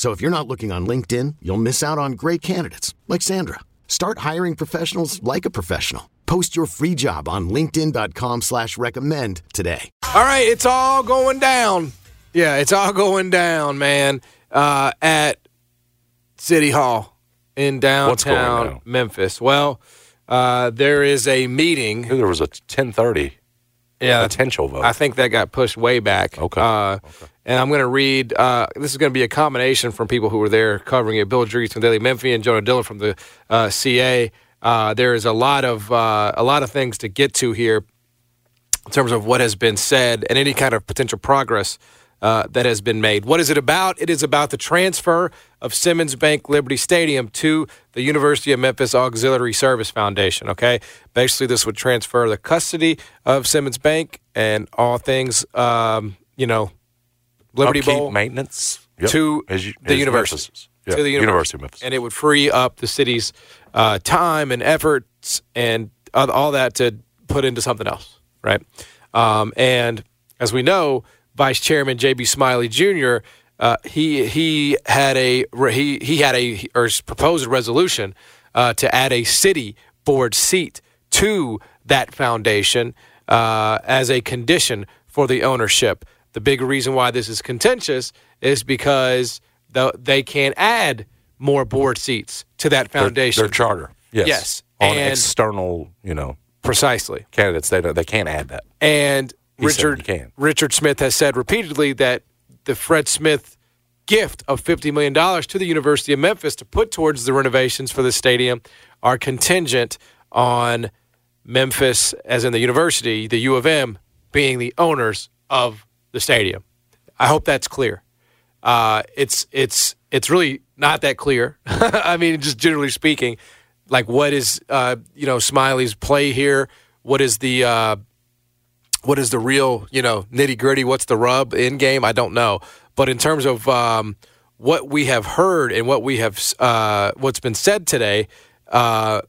So if you're not looking on LinkedIn, you'll miss out on great candidates like Sandra. Start hiring professionals like a professional. Post your free job on LinkedIn.com slash recommend today. All right, it's all going down. Yeah, it's all going down, man. Uh, at City Hall in downtown? Memphis. Well, uh, there is a meeting. There was a 1030 Yeah, potential vote. I think that got pushed way back. Okay. Uh, And I'm going to read. Uh, this is going to be a combination from people who were there covering it. Bill Dries from Daily Memphian, Jonah Dylan from the uh, CA. Uh, there is a lot of uh, a lot of things to get to here in terms of what has been said and any kind of potential progress uh, that has been made. What is it about? It is about the transfer of Simmons Bank Liberty Stadium to the University of Memphis Auxiliary Service Foundation. Okay, basically, this would transfer the custody of Simmons Bank and all things, um, you know, Liberty Upkeep, Bowl maintenance Yep. to As you- the university. To the university. University of Memphis. And it would free up the city's uh, time and efforts and all- all that to put into something else, right? Um, and as we know, Vice Chairman J.B. Smiley Jr. Uh, he he had a he he had a or proposed a resolution uh, to add a city board seat to that foundation uh, as a condition for the ownership. The big reason why this is contentious is because the, they can't add more board seats to that Their- foundation. Their, charter. Yes. Yes. On And- external, you know, precisely. candidates, they don't, they can't add that. And He Richard can. Richard Smith has said repeatedly that the Fred Smith gift of $50 million to the University of Memphis to put towards the renovations for the stadium are contingent on Memphis, as in the university, the U of M, being the owners of the stadium. I hope that's clear. Uh, it's it's it's really not that clear. I mean, just generally speaking, like what is uh, you know Smiley's play here? What is the uh, what is the real you know nitty gritty? What's the rub in game? I don't know. But in terms of um, what we have heard and what we have uh, what's been said today, uh,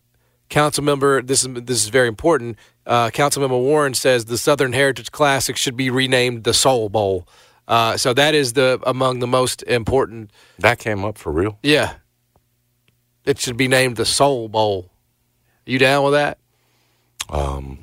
council member this is this is very important. Uh, Councilmember Warren says the Southern Heritage Classic should be renamed the Soul Bowl. Uh, so that is the among the most important. That came up for real. Yeah, it should be named the Soul Bowl. You down with that? Um,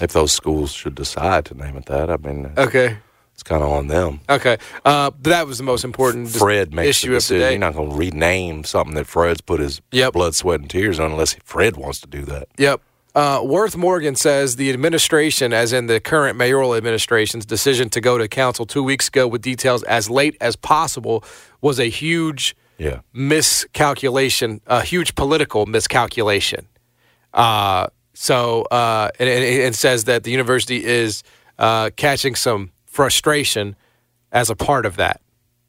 If those schools should decide to name it that, I mean, Okay. it's kind of on them. Okay. Uh, that was the most important Fred makes issue the of the decision. day. You're not going to rename something that Fred's put his Yep. blood, sweat, and tears on unless Fred wants to do that. Yep. Uh, Worth Morgan says the administration, as in the current mayoral administration's decision to go to council two weeks ago with details as late as possible, was a huge Yeah. miscalculation, a huge political miscalculation. Uh, so, uh, and, and, and says that the university is uh, catching some frustration as a part of that.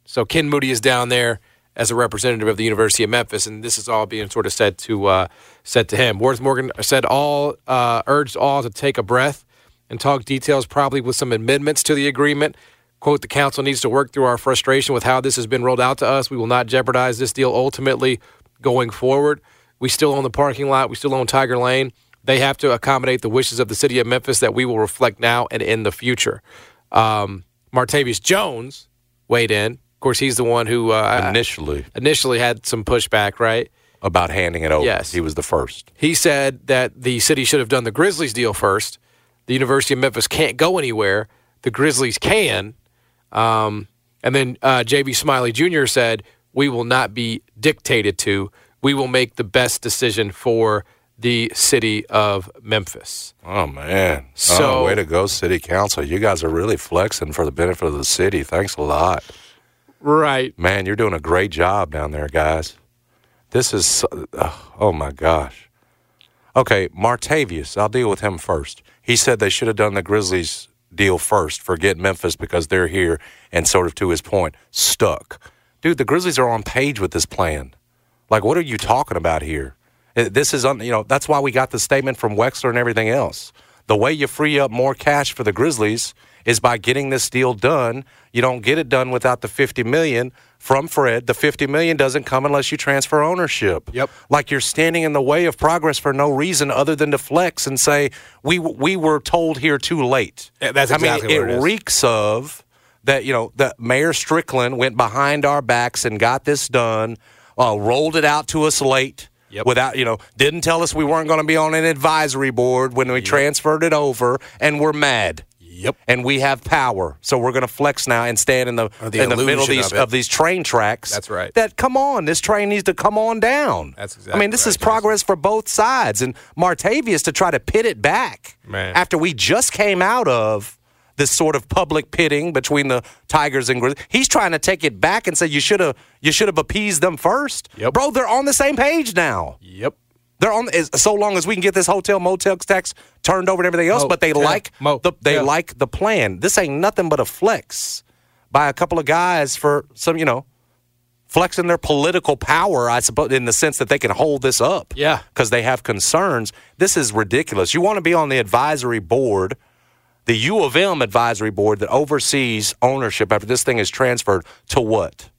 So Ken Moody is down there as a representative of the University of Memphis, and this is all being sort of said to uh, said to him. Worth Morgan said all uh, urged all to take a breath and talk details, probably with some amendments to the agreement. Quote: The council needs to work through our frustration with how this has been rolled out to us. We will not jeopardize this deal ultimately going forward. We still own the parking lot. We still own Tiger Lane. They have to accommodate the wishes of the city of Memphis that we will reflect now and in the future. Um, Martavius Jones weighed in. Of course, he's the one who uh, Initially, initially had some pushback, right? about handing it over. Yes. He was the first. He said that the city should have done the Grizzlies deal first. The University of Memphis can't go anywhere. The Grizzlies can. Um, and then uh, J.B. Smiley Jr. said, We will not be dictated to. we will make the best decision for the city of Memphis. Oh man! So- oh, way to go, City Council! You guys are really flexing for the benefit of the city. Thanks a lot, Right. man. You're doing a great job down there, guys. This is so- oh, my gosh. Okay, Martavius. I'll deal with him first. He said they should have done the Grizzlies deal first. Forget Memphis because they're here and sort of to his point, stuck. Dude, the Grizzlies are on page with this plan. Like, what are you talking about here? Uh, This is, un, you know, that's why we got the statement from Wexler and everything else. The way you free up more cash for the Grizzlies is by getting this deal done. You don't get it done without the 50 million from Fred. The 50 million doesn't come unless you transfer ownership. Yep. Like you're standing in the way of progress for no reason other than to flex and say we we were told here too late. Yeah, that's I exactly mean, what it reeks of that. You know, that Mayor Strickland went behind our backs and got this done, uh, rolled it out to us late. Yep. Without, you know, didn't tell us we weren't going to be on an advisory board when we transferred it over, and we're mad. Yep. And we have power, so we're going to flex now and stand in the, the in the middle of these of of these train tracks. That's right. That come on, this train needs to come on down. That's exactly. I mean, this right, is progress for both sides, and Martavius to try to pit it back Man. after we just came out of this sort of public pitting between the Tigers and Grizzlies. He's trying to take it back and say you should have you should have appeased them first. Yep. Bro, they're on the same page now. Yep. They're on so long as we can get this hotel motel tax turned over and everything else, but they like Mo- the they yeah. like the plan. This ain't nothing but a flex by a couple of guys for some, you know, flexing their political power, I suppose, in the sense that they can hold this up. Yeah. Because they have concerns. This is ridiculous. You want to be on the advisory board, the U of M advisory board that oversees ownership after this thing is transferred to what?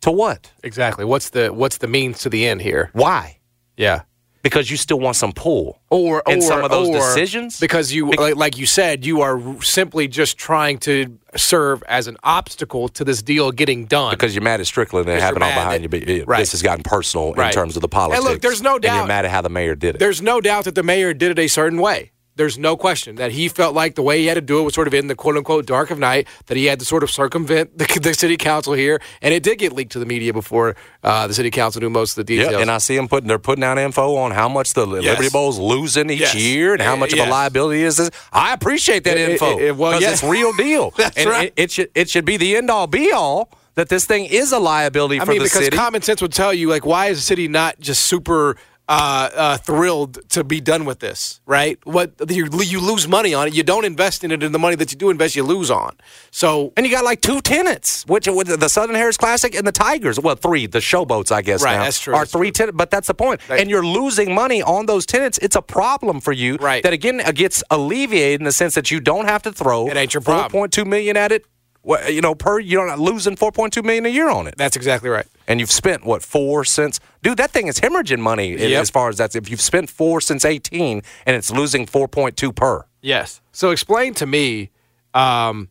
To what? Exactly. What's the what's the means to the end here? Why? Yeah. Because you still want some pull. Or in or, some of those decisions? because you like, like you said you are simply just trying to serve as an obstacle to this deal getting done because you're mad at Strickland and having mad behind that- you. But Right. this has gotten personal in terms of the And politics. look, there's no And you're doubt- mad at how the mayor did it. There's no doubt that the mayor did it a certain way. There's no question that he felt like the way he had to do it was sort of in the quote unquote dark of night, that he had to sort of circumvent the, the city council here. And it did get leaked to the media before uh, the city council knew most of the details. Yeah, and I see them putting they're putting out info on how much the Yes. Liberty Bowl's losing each Yes. year and how Uh, much of a liability is this. I appreciate that It- it- info it- well, because it's real deal. That's and right. It, it should it should be the end all be all that this thing is a liability I for mean, the because city. common sense would tell you, like, why is the city not just super uh, uh, thrilled to be done with this, right? What you, you lose money on it, you don't invest in it, and the money that you do invest, you lose on. So and you got like two tenants, which the Southern Heritage Classic and the Tigers. Well, three, the showboats, I guess. Right, now, that's true, Are that's three tenants, but that's the point. Right. And you're losing money on those tenants. It's a problem for you. Right. That again gets alleviated in the sense that you don't have to throw. It ain't your problem. Four point two million at it. What, you know, per you're not losing four point two million a year on it, that's exactly right. and you've spent what four since? Dude, that thing is hemorrhaging money Yep. as far as that's. If you've spent four since eighteen, and it's losing four point two per, Yes. So explain to me, um,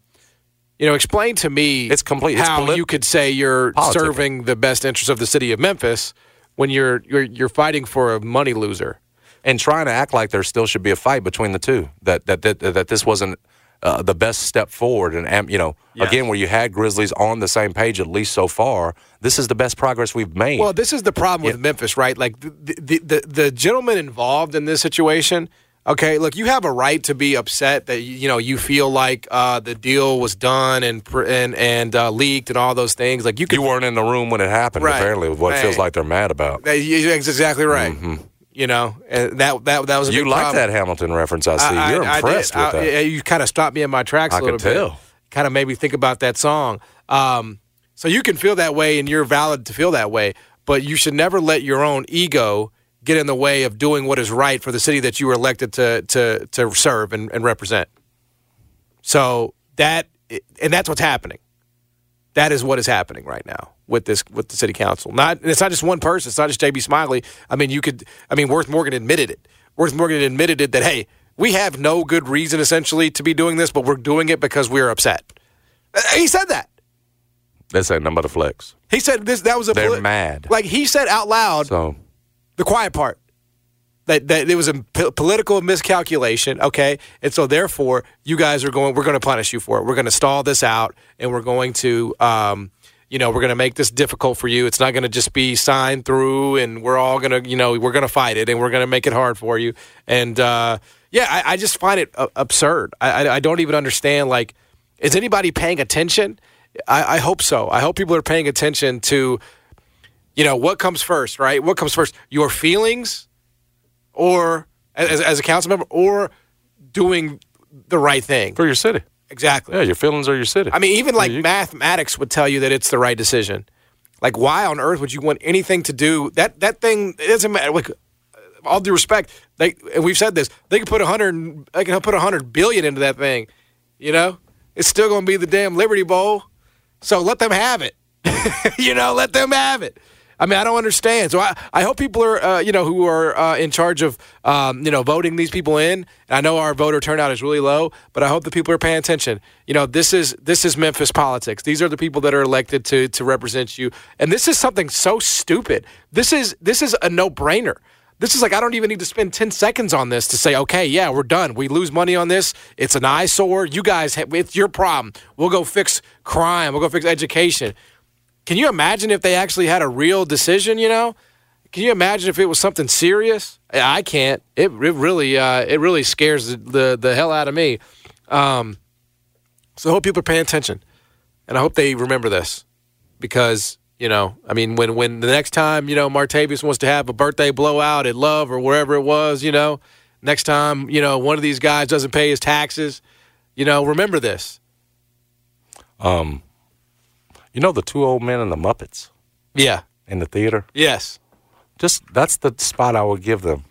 you know, explain to me It's complete- it's how polit- you could say you're serving the best interest of the city of Memphis when you're you're you're fighting for a money loser. and trying to act like there still should be a fight between the two. That that that, that this wasn't uh, the best step forward. And you know, Yes. again, where you had Grizzlies on the same page at least so far, this is the best progress we've made. Well, this is the problem with Memphis, right? Like the, the the the gentleman involved in this situation. Okay, look, you have a right to be upset that you know you feel like uh, the deal was done and and and uh, leaked and all those things. Like you could you weren't in the room when it happened. Right. Apparently, with what it feels like they're mad about. That's exactly right. You know, and that that that was a. You like problem. that Hamilton reference? I see. You're I impressed did. with I- that. you kind of stopped me in my tracks I a little could bit. tell. Kind of made me think about that song. Um, so you can feel that way, and you're valid to feel that way, but you should never let your own ego get in the way of doing what is right for the city that you were elected to to to serve and, and represent. So that and that's what's happening. That is what is happening right now with this with the city council. Not it's not just one person. It's not just JB Smiley. I mean, you could. I mean, Worth Morgan admitted it. Worth Morgan admitted it that hey, we have no good reason essentially to be doing this, but we're doing it because we're upset. Uh, He said that. This ain't nothing but a flex. He said this. That was a. They're mad. Like he said out loud So the quiet part. That, that it was a p- political miscalculation, okay, and so therefore you guys are going. We're going to punish you for it. We're going to stall this out, and we're going to, um, you know, we're going to make this difficult for you. It's not going to just be signed through, and we're all going to, you know, we're going to fight it, and we're going to make it hard for you. And uh, yeah, I, I, just find it uh, absurd. I, I, don't even understand. Like, is anybody paying attention? I, I hope so. I hope people are paying attention to, you know, what comes first, right? What comes first, your feelings, or as, as a council member, or doing the right thing for your city. Exactly. Yeah, your feelings are your city. I mean, even like you, mathematics would tell you that it's the right decision. Like, why on earth would you want anything to do that? That thing it doesn't matter. Like, uh, all due respect, they and we've said this. They can put a hundred. They can put a hundred billion into that thing. You know, it's still going to be the damn Liberty Bowl. So let them have it. you know, let them have it. I mean, I don't understand. So I, I hope people are, uh, you know, who are uh, in charge of, um, you know, voting these people in. I know our voter turnout is really low, but I hope the people are paying attention. You know, this is this is Memphis politics. These are the people that are elected to to represent you, and this is something so stupid. This is this is a no brainer. This is like I don't even need to spend 10 seconds on this to say, okay, yeah, we're done. We lose money on this. It's an eyesore. You guys, it's your problem. We'll go fix crime. We'll go fix education. Can you imagine if they actually had a real decision? You know, can you imagine if it was something serious? I can't. It, it really uh, it really scares the, the, the hell out of me. Um, so I hope people are paying attention, and I hope they remember this because you know, I mean, when when the next time you know Martavius wants to have a birthday blowout at Love or wherever it was, you know, next time you know one of these guys doesn't pay his taxes, you know, remember this. Um, you know the two old men and the Muppets? Yeah. In the theater? Yes. Just that's the spot I would give them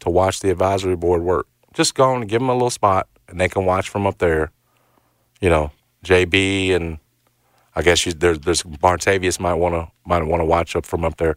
to watch the advisory board work. Just go and give them a little spot and they can watch from up there. You know, JB and I guess you, there's there's Martavius might want to might want to watch up from up there.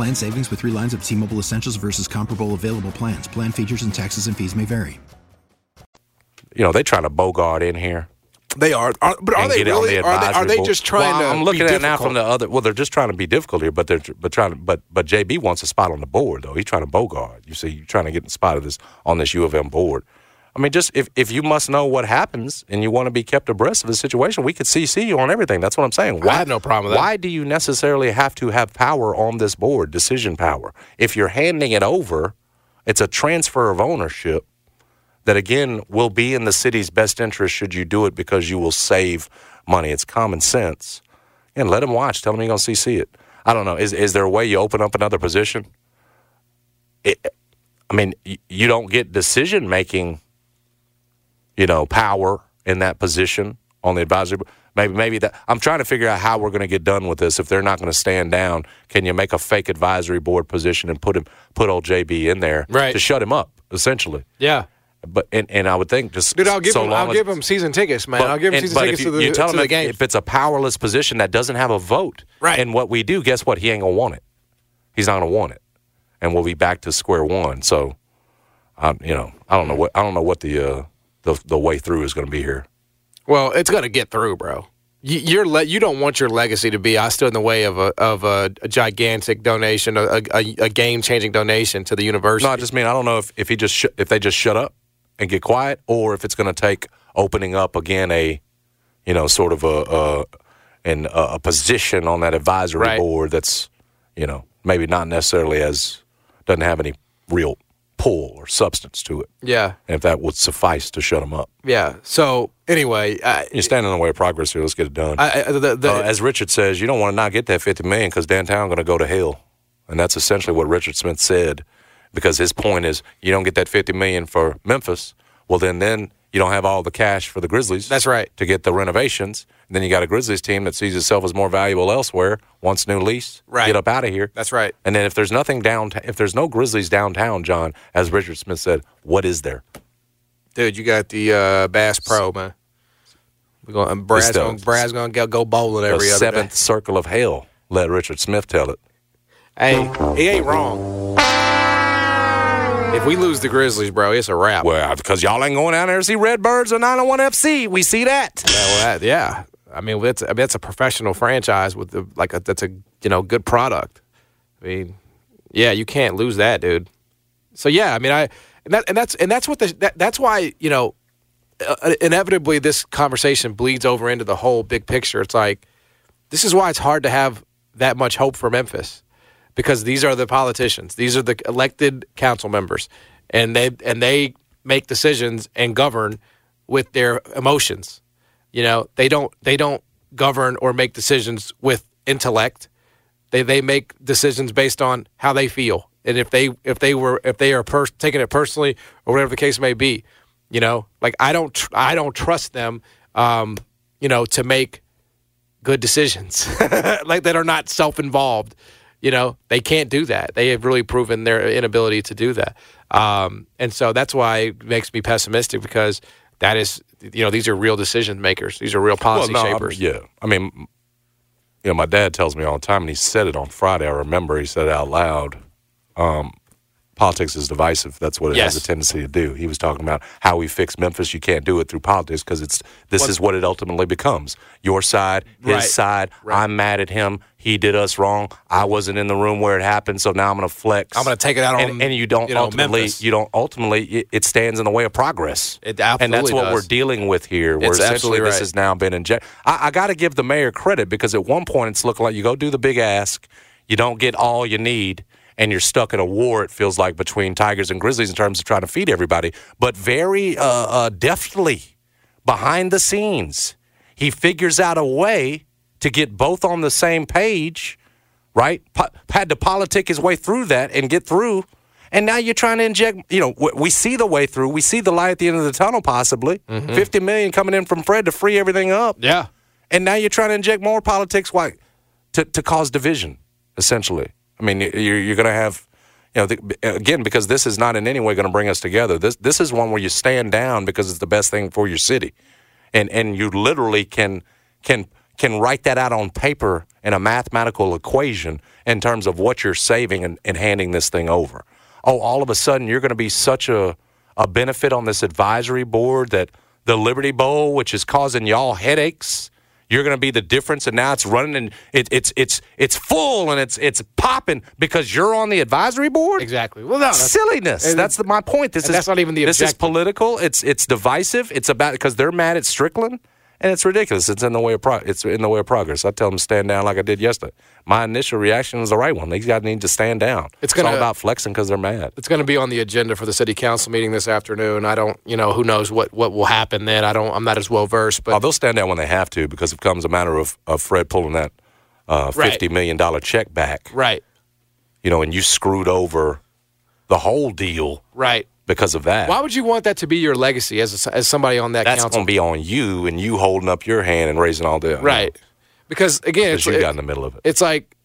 Plan savings with three lines of T Mobile Essentials versus comparable available plans. Plan features and taxes and fees may vary. You know, they're trying to bogart in here. They are, are but are they really? The are, they, are they, just trying well, to? I'm looking at difficult? it now from the other. Well, they're just trying to be difficult here, but they're but trying to. But but JB wants a spot on the board though. He's trying to bogart. You see, you're trying to get in the spot of this on this U of M board. I mean, just if, if you must know what happens and you want to be kept abreast of the situation, we could CC you on everything. That's what I'm saying. Why, I have no problem with that. Why do you necessarily have to have power on this board, decision power? If you're handing it over, it's a transfer of ownership that, again, will be in the city's best interest should you do it because you will save money. It's common sense. And let them watch. Tell them you're going to CC it. I don't know. Is, is there a way you open up another position? It, I mean, you don't get decision making – you know, power in that position on the advisory board. Maybe, maybe that. I'm trying to figure out how we're going to get done with this. If they're not going to stand down, can you make a fake advisory board position and put him, put old JB in there right. to shut him up, essentially? Yeah. But and, and I would think just dude, I'll give so him. I'll as, give him season tickets, man. But, I'll give him season tickets you, to the, you tell to him the if, game. If it's a powerless position that doesn't have a vote, right? And what we do, guess what? He ain't gonna want it. He's not gonna want it, and we'll be back to square one. So, um, you know, I don't know what I don't know what the uh, the the way through is going to be here. Well, it's going to get through, bro. you, you're le- you don't want your legacy to be I stood in the way of a of a, a gigantic donation, a, a, a game changing donation to the university. No, I just mean I don't know if if he just sh- if they just shut up and get quiet, or if it's going to take opening up again a, you know, sort of a a, an, a position on that advisory Right. board that's, you know, maybe not necessarily as doesn't have any real pull or substance to it, yeah, and if that would suffice to shut them up. yeah. So anyway, I, You're standing in the way of progress here. Let's get it done. I, I- the, the, uh, as Richard says, you don't want to not get that 50 million because downtown going to go to hell. And that's essentially what Richard Smith said because his point is you don't get that 50 million for Memphis. Well, then, then you don't have all the cash for the Grizzlies. That's right. To get the renovations. And then you got a Grizzlies team that sees itself as more valuable elsewhere, wants new lease, Right. get up out of here. That's right. And then if there's nothing downtown, if there's no Grizzlies downtown, John, as Richard Smith said, what is there? dude, you got the uh, Bass Pro man. We're going. Brad's the- going. Brad's going to go, go bowling every the other seventh day. circle of hell. Let Richard Smith tell it. Hey, he ain't wrong. If we lose the Grizzlies, bro, it's a wrap. Well, because y'all ain't going down there to see Redbirds or 901 FC. We see that. Yeah, well, that- yeah. I mean, that's I mean, that's a professional franchise with the like a, that's a you know good product. I mean, yeah, you can't lose that, dude. So yeah, I mean, I and that and that's and that's what the that, that's why you know uh, inevitably this conversation bleeds over into the whole big picture. It's like this is why it's hard to have that much hope for Memphis because these are the politicians, these are the elected council members, and they and they make decisions and govern with their emotions. You know, they don't they don't govern or make decisions with intellect. They they make decisions based on how they feel, and if they if they were if they are taking it personally or whatever the case may be, you know, like I don't tr- I don't trust them, um, you know, to make good decisions like that are not self-involved. You know, they can't do that. They have really proven their inability to do that, um, and so that's why it makes me pessimistic because that is, you know, these are real decision makers. These are real policy Well, no, I- shapers. yeah. I mean, you know, my dad tells me all the time, and he said it on Friday. I remember he said it out loud. Um, politics is divisive. That's what it Yes. has a tendency to do. He was talking about how we fix Memphis. You can't do it through politics because it's this is what it ultimately becomes. Your side, his Right. side. Right. I'm mad at him. He did us wrong. I wasn't in the room where it happened, so now I'm going to flex. I'm gonna take it out on, and, and you don't you know, ultimately Memphis. you don't ultimately it, it stands in the way of progress. It absolutely and that's what does. we're dealing with here. Where It's essentially absolutely this has now been injected. I, I got to give the mayor credit because at one point it's looking like you go do the big ask, you don't get all you need, and you're stuck in a war. It feels like between Tigers and Grizzlies in terms of trying to feed everybody, but very uh, uh, deftly behind the scenes, he figures out a way to get both on the same page. Right, po- had to politic his way through that and get through. And now you're trying to inject, you know, we see the way through. We see the light at the end of the tunnel, possibly. 50 million coming in from Fred to free everything up. Yeah. And now you're trying to inject more politics why? To, to cause division, essentially. I mean, you're, you're going to have, you know, the, again, because this is not in any way going to bring us together. This, this is one where you stand down because it's the best thing for your city. And, and you literally can, can, can write that out on paper in a mathematical equation in terms of what you're saving and, and handing this thing over. Oh, all of a sudden you're going to be such a, a benefit on this advisory board that the Liberty Bowl, which is causing y'all headaches, you're going to be the difference, and now it's running and it, it's it's it's full and it's it's popping because you're on the advisory board. Exactly. Well, no, that's, Silliness. that's the, my point. This is that's not even the This is political. It's it's divisive. It's about because they're mad at Strickland, and it's ridiculous. It's in the way of pro- it's in the way of progress. I tell them to stand down like I did yesterday. My initial reaction was the right one. These guys need to stand down. It's It's, all about flexing because they're mad. it's going to be on the agenda for the city council meeting this afternoon. I don't, you know, who knows what what will happen then. I don't. I'm not as well versed, but Oh, they'll stand down when they have to because it becomes a matter of, of Fred pulling that uh, Right. fifty million dollar check back. right, You know, and you screwed over the whole deal right. Because of that. Why would you want that to be your legacy as a, as somebody on that That's council? going to be on you and you holding up your hand and raising all the right. Because again, Because it's, you got in the middle of it. it's like,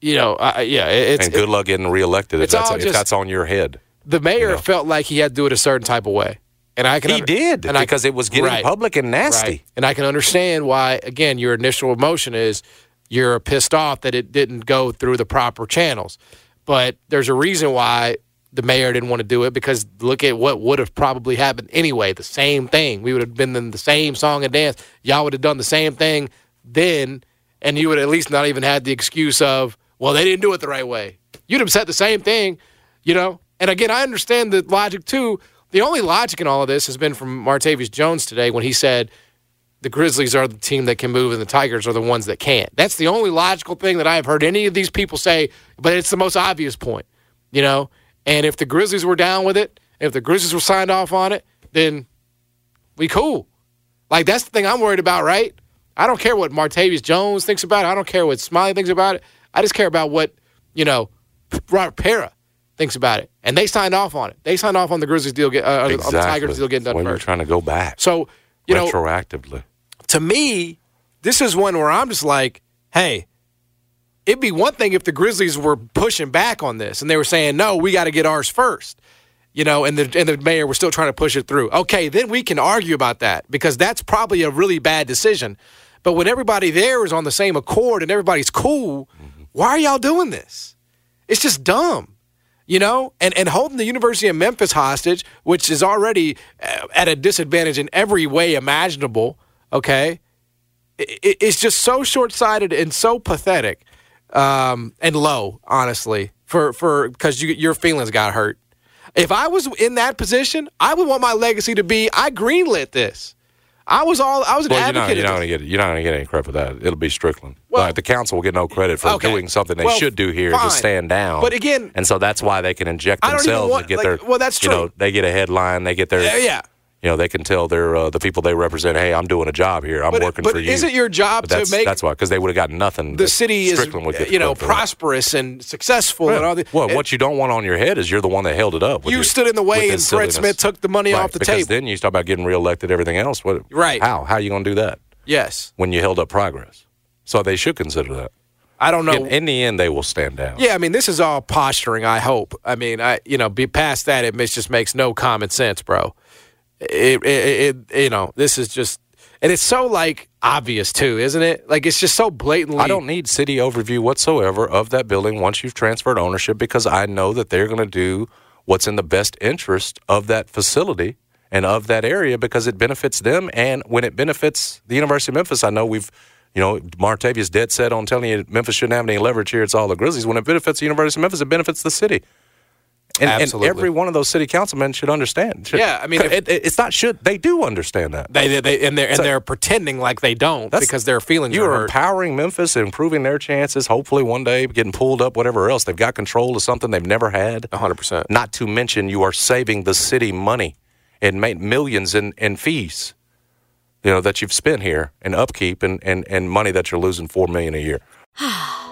you know, I, yeah, it's and good luck getting reelected if it's that's, all if just- that's on your head. the mayor know. felt like he had to do it a certain type of way, and I can He under- did and I- because it was getting Right. public and nasty. Right. And I can understand why, again, your initial emotion is you're pissed off that it didn't go through the proper channels. But there's a reason why the mayor didn't want to do it because look at what would have probably happened anyway. The same thing. We would have been in the same song and dance. Y'all would have done the same thing then, and you would at least not even had the excuse of, well, they didn't do it the right way. You'd have said the same thing, you know? And again, I understand the logic too. The only logic in all of this has been from Martavius Jones today when he said the Grizzlies are the team that can move and the Tigers are the ones that can't. That's the only logical thing that I've heard any of these people say, but it's the most obvious point, you know? And if the Grizzlies were down with it, if the Grizzlies were signed off on it, then we cool. Like that's the thing I'm worried about, right? I don't care what Martavius Jones thinks about it. I don't care what Smiley thinks about it. I just care about what, you know, Robert Pera thinks about it. And they signed off on it. They signed off on the Grizzlies deal, get, uh, exactly. on the Tigers deal getting done when first. you're trying to go back. So, you know, retroactively. to me, this is one where I'm just like, hey, it'd be one thing if the Grizzlies were pushing back on this and they were saying, no, we got to get ours first. You know, and the and the mayor was still trying to push it through. Okay, then we can argue about that because that's probably a really bad decision. But when everybody there is on the same accord and everybody's cool, why are y'all doing this? It's just dumb you know, and, and holding the University of Memphis hostage, which is already uh, at a disadvantage in every way imaginable, okay, it, it's just so short sighted and so pathetic um, and low, honestly, for for because you, your feelings got hurt. If I was in that position, I would want my legacy to be I greenlit this. I was all I was an Well, you're not, advocate. you're not going to get you're not going to get any credit for that. It'll be Strickland. Well- like the council will get no credit for Okay. doing something they Well, should do here fine. to stand down. But again- and so that's why they can inject I don't even themselves want- and get like, their. well, that's You know, true. they get a headline. They get their. Yeah, yeah. You know, they can tell their uh, the people they represent, hey, I'm doing a job here. I'm But- working but for you. But is it your job to make- That's why, because they would have gotten nothing. the city is you know credit for that. prosperous and successful and all the Well, what you don't want on your head is you're the one that held it up. You your- stood in the way and Fred. Smith took the money Right, off the table. because table. then you talk about getting reelected, everything else. What, Right. How? How are you going to do that yes when you held up progress? So they should consider that. I don't know In, in the end, they will stand down. yeah I mean this is all posturing I hope I mean I you know be past that it just makes no common sense bro it, it, it, you know this is just and it's so like obvious too isn't it like it's just so blatantly I don't need city overview whatsoever of that building once you've transferred ownership because I know that they're going to do what's in the best interest of that facility and of that area because it benefits them. And when it benefits the University of Memphis, I know we've, you know, Martavius dead set on telling you Memphis shouldn't have any leverage here. It's all the Grizzlies. When it benefits the University of Memphis, it benefits the city. And, and Absolutely. every one of those city councilmen should understand. Should- Yeah, I mean, if- it, it- it's not should they do understand that. they, they, they and they're and So- they're pretending like they don't That's- because their feelings You are are empowering Memphis, improving their chances. Hopefully, one day getting pulled up, whatever else. They've got control of something they've never had. 100%. Not to mention, you are saving the city money and made millions in, in fees. You know that you've spent here and upkeep and, and, and money that you're losing four million a year.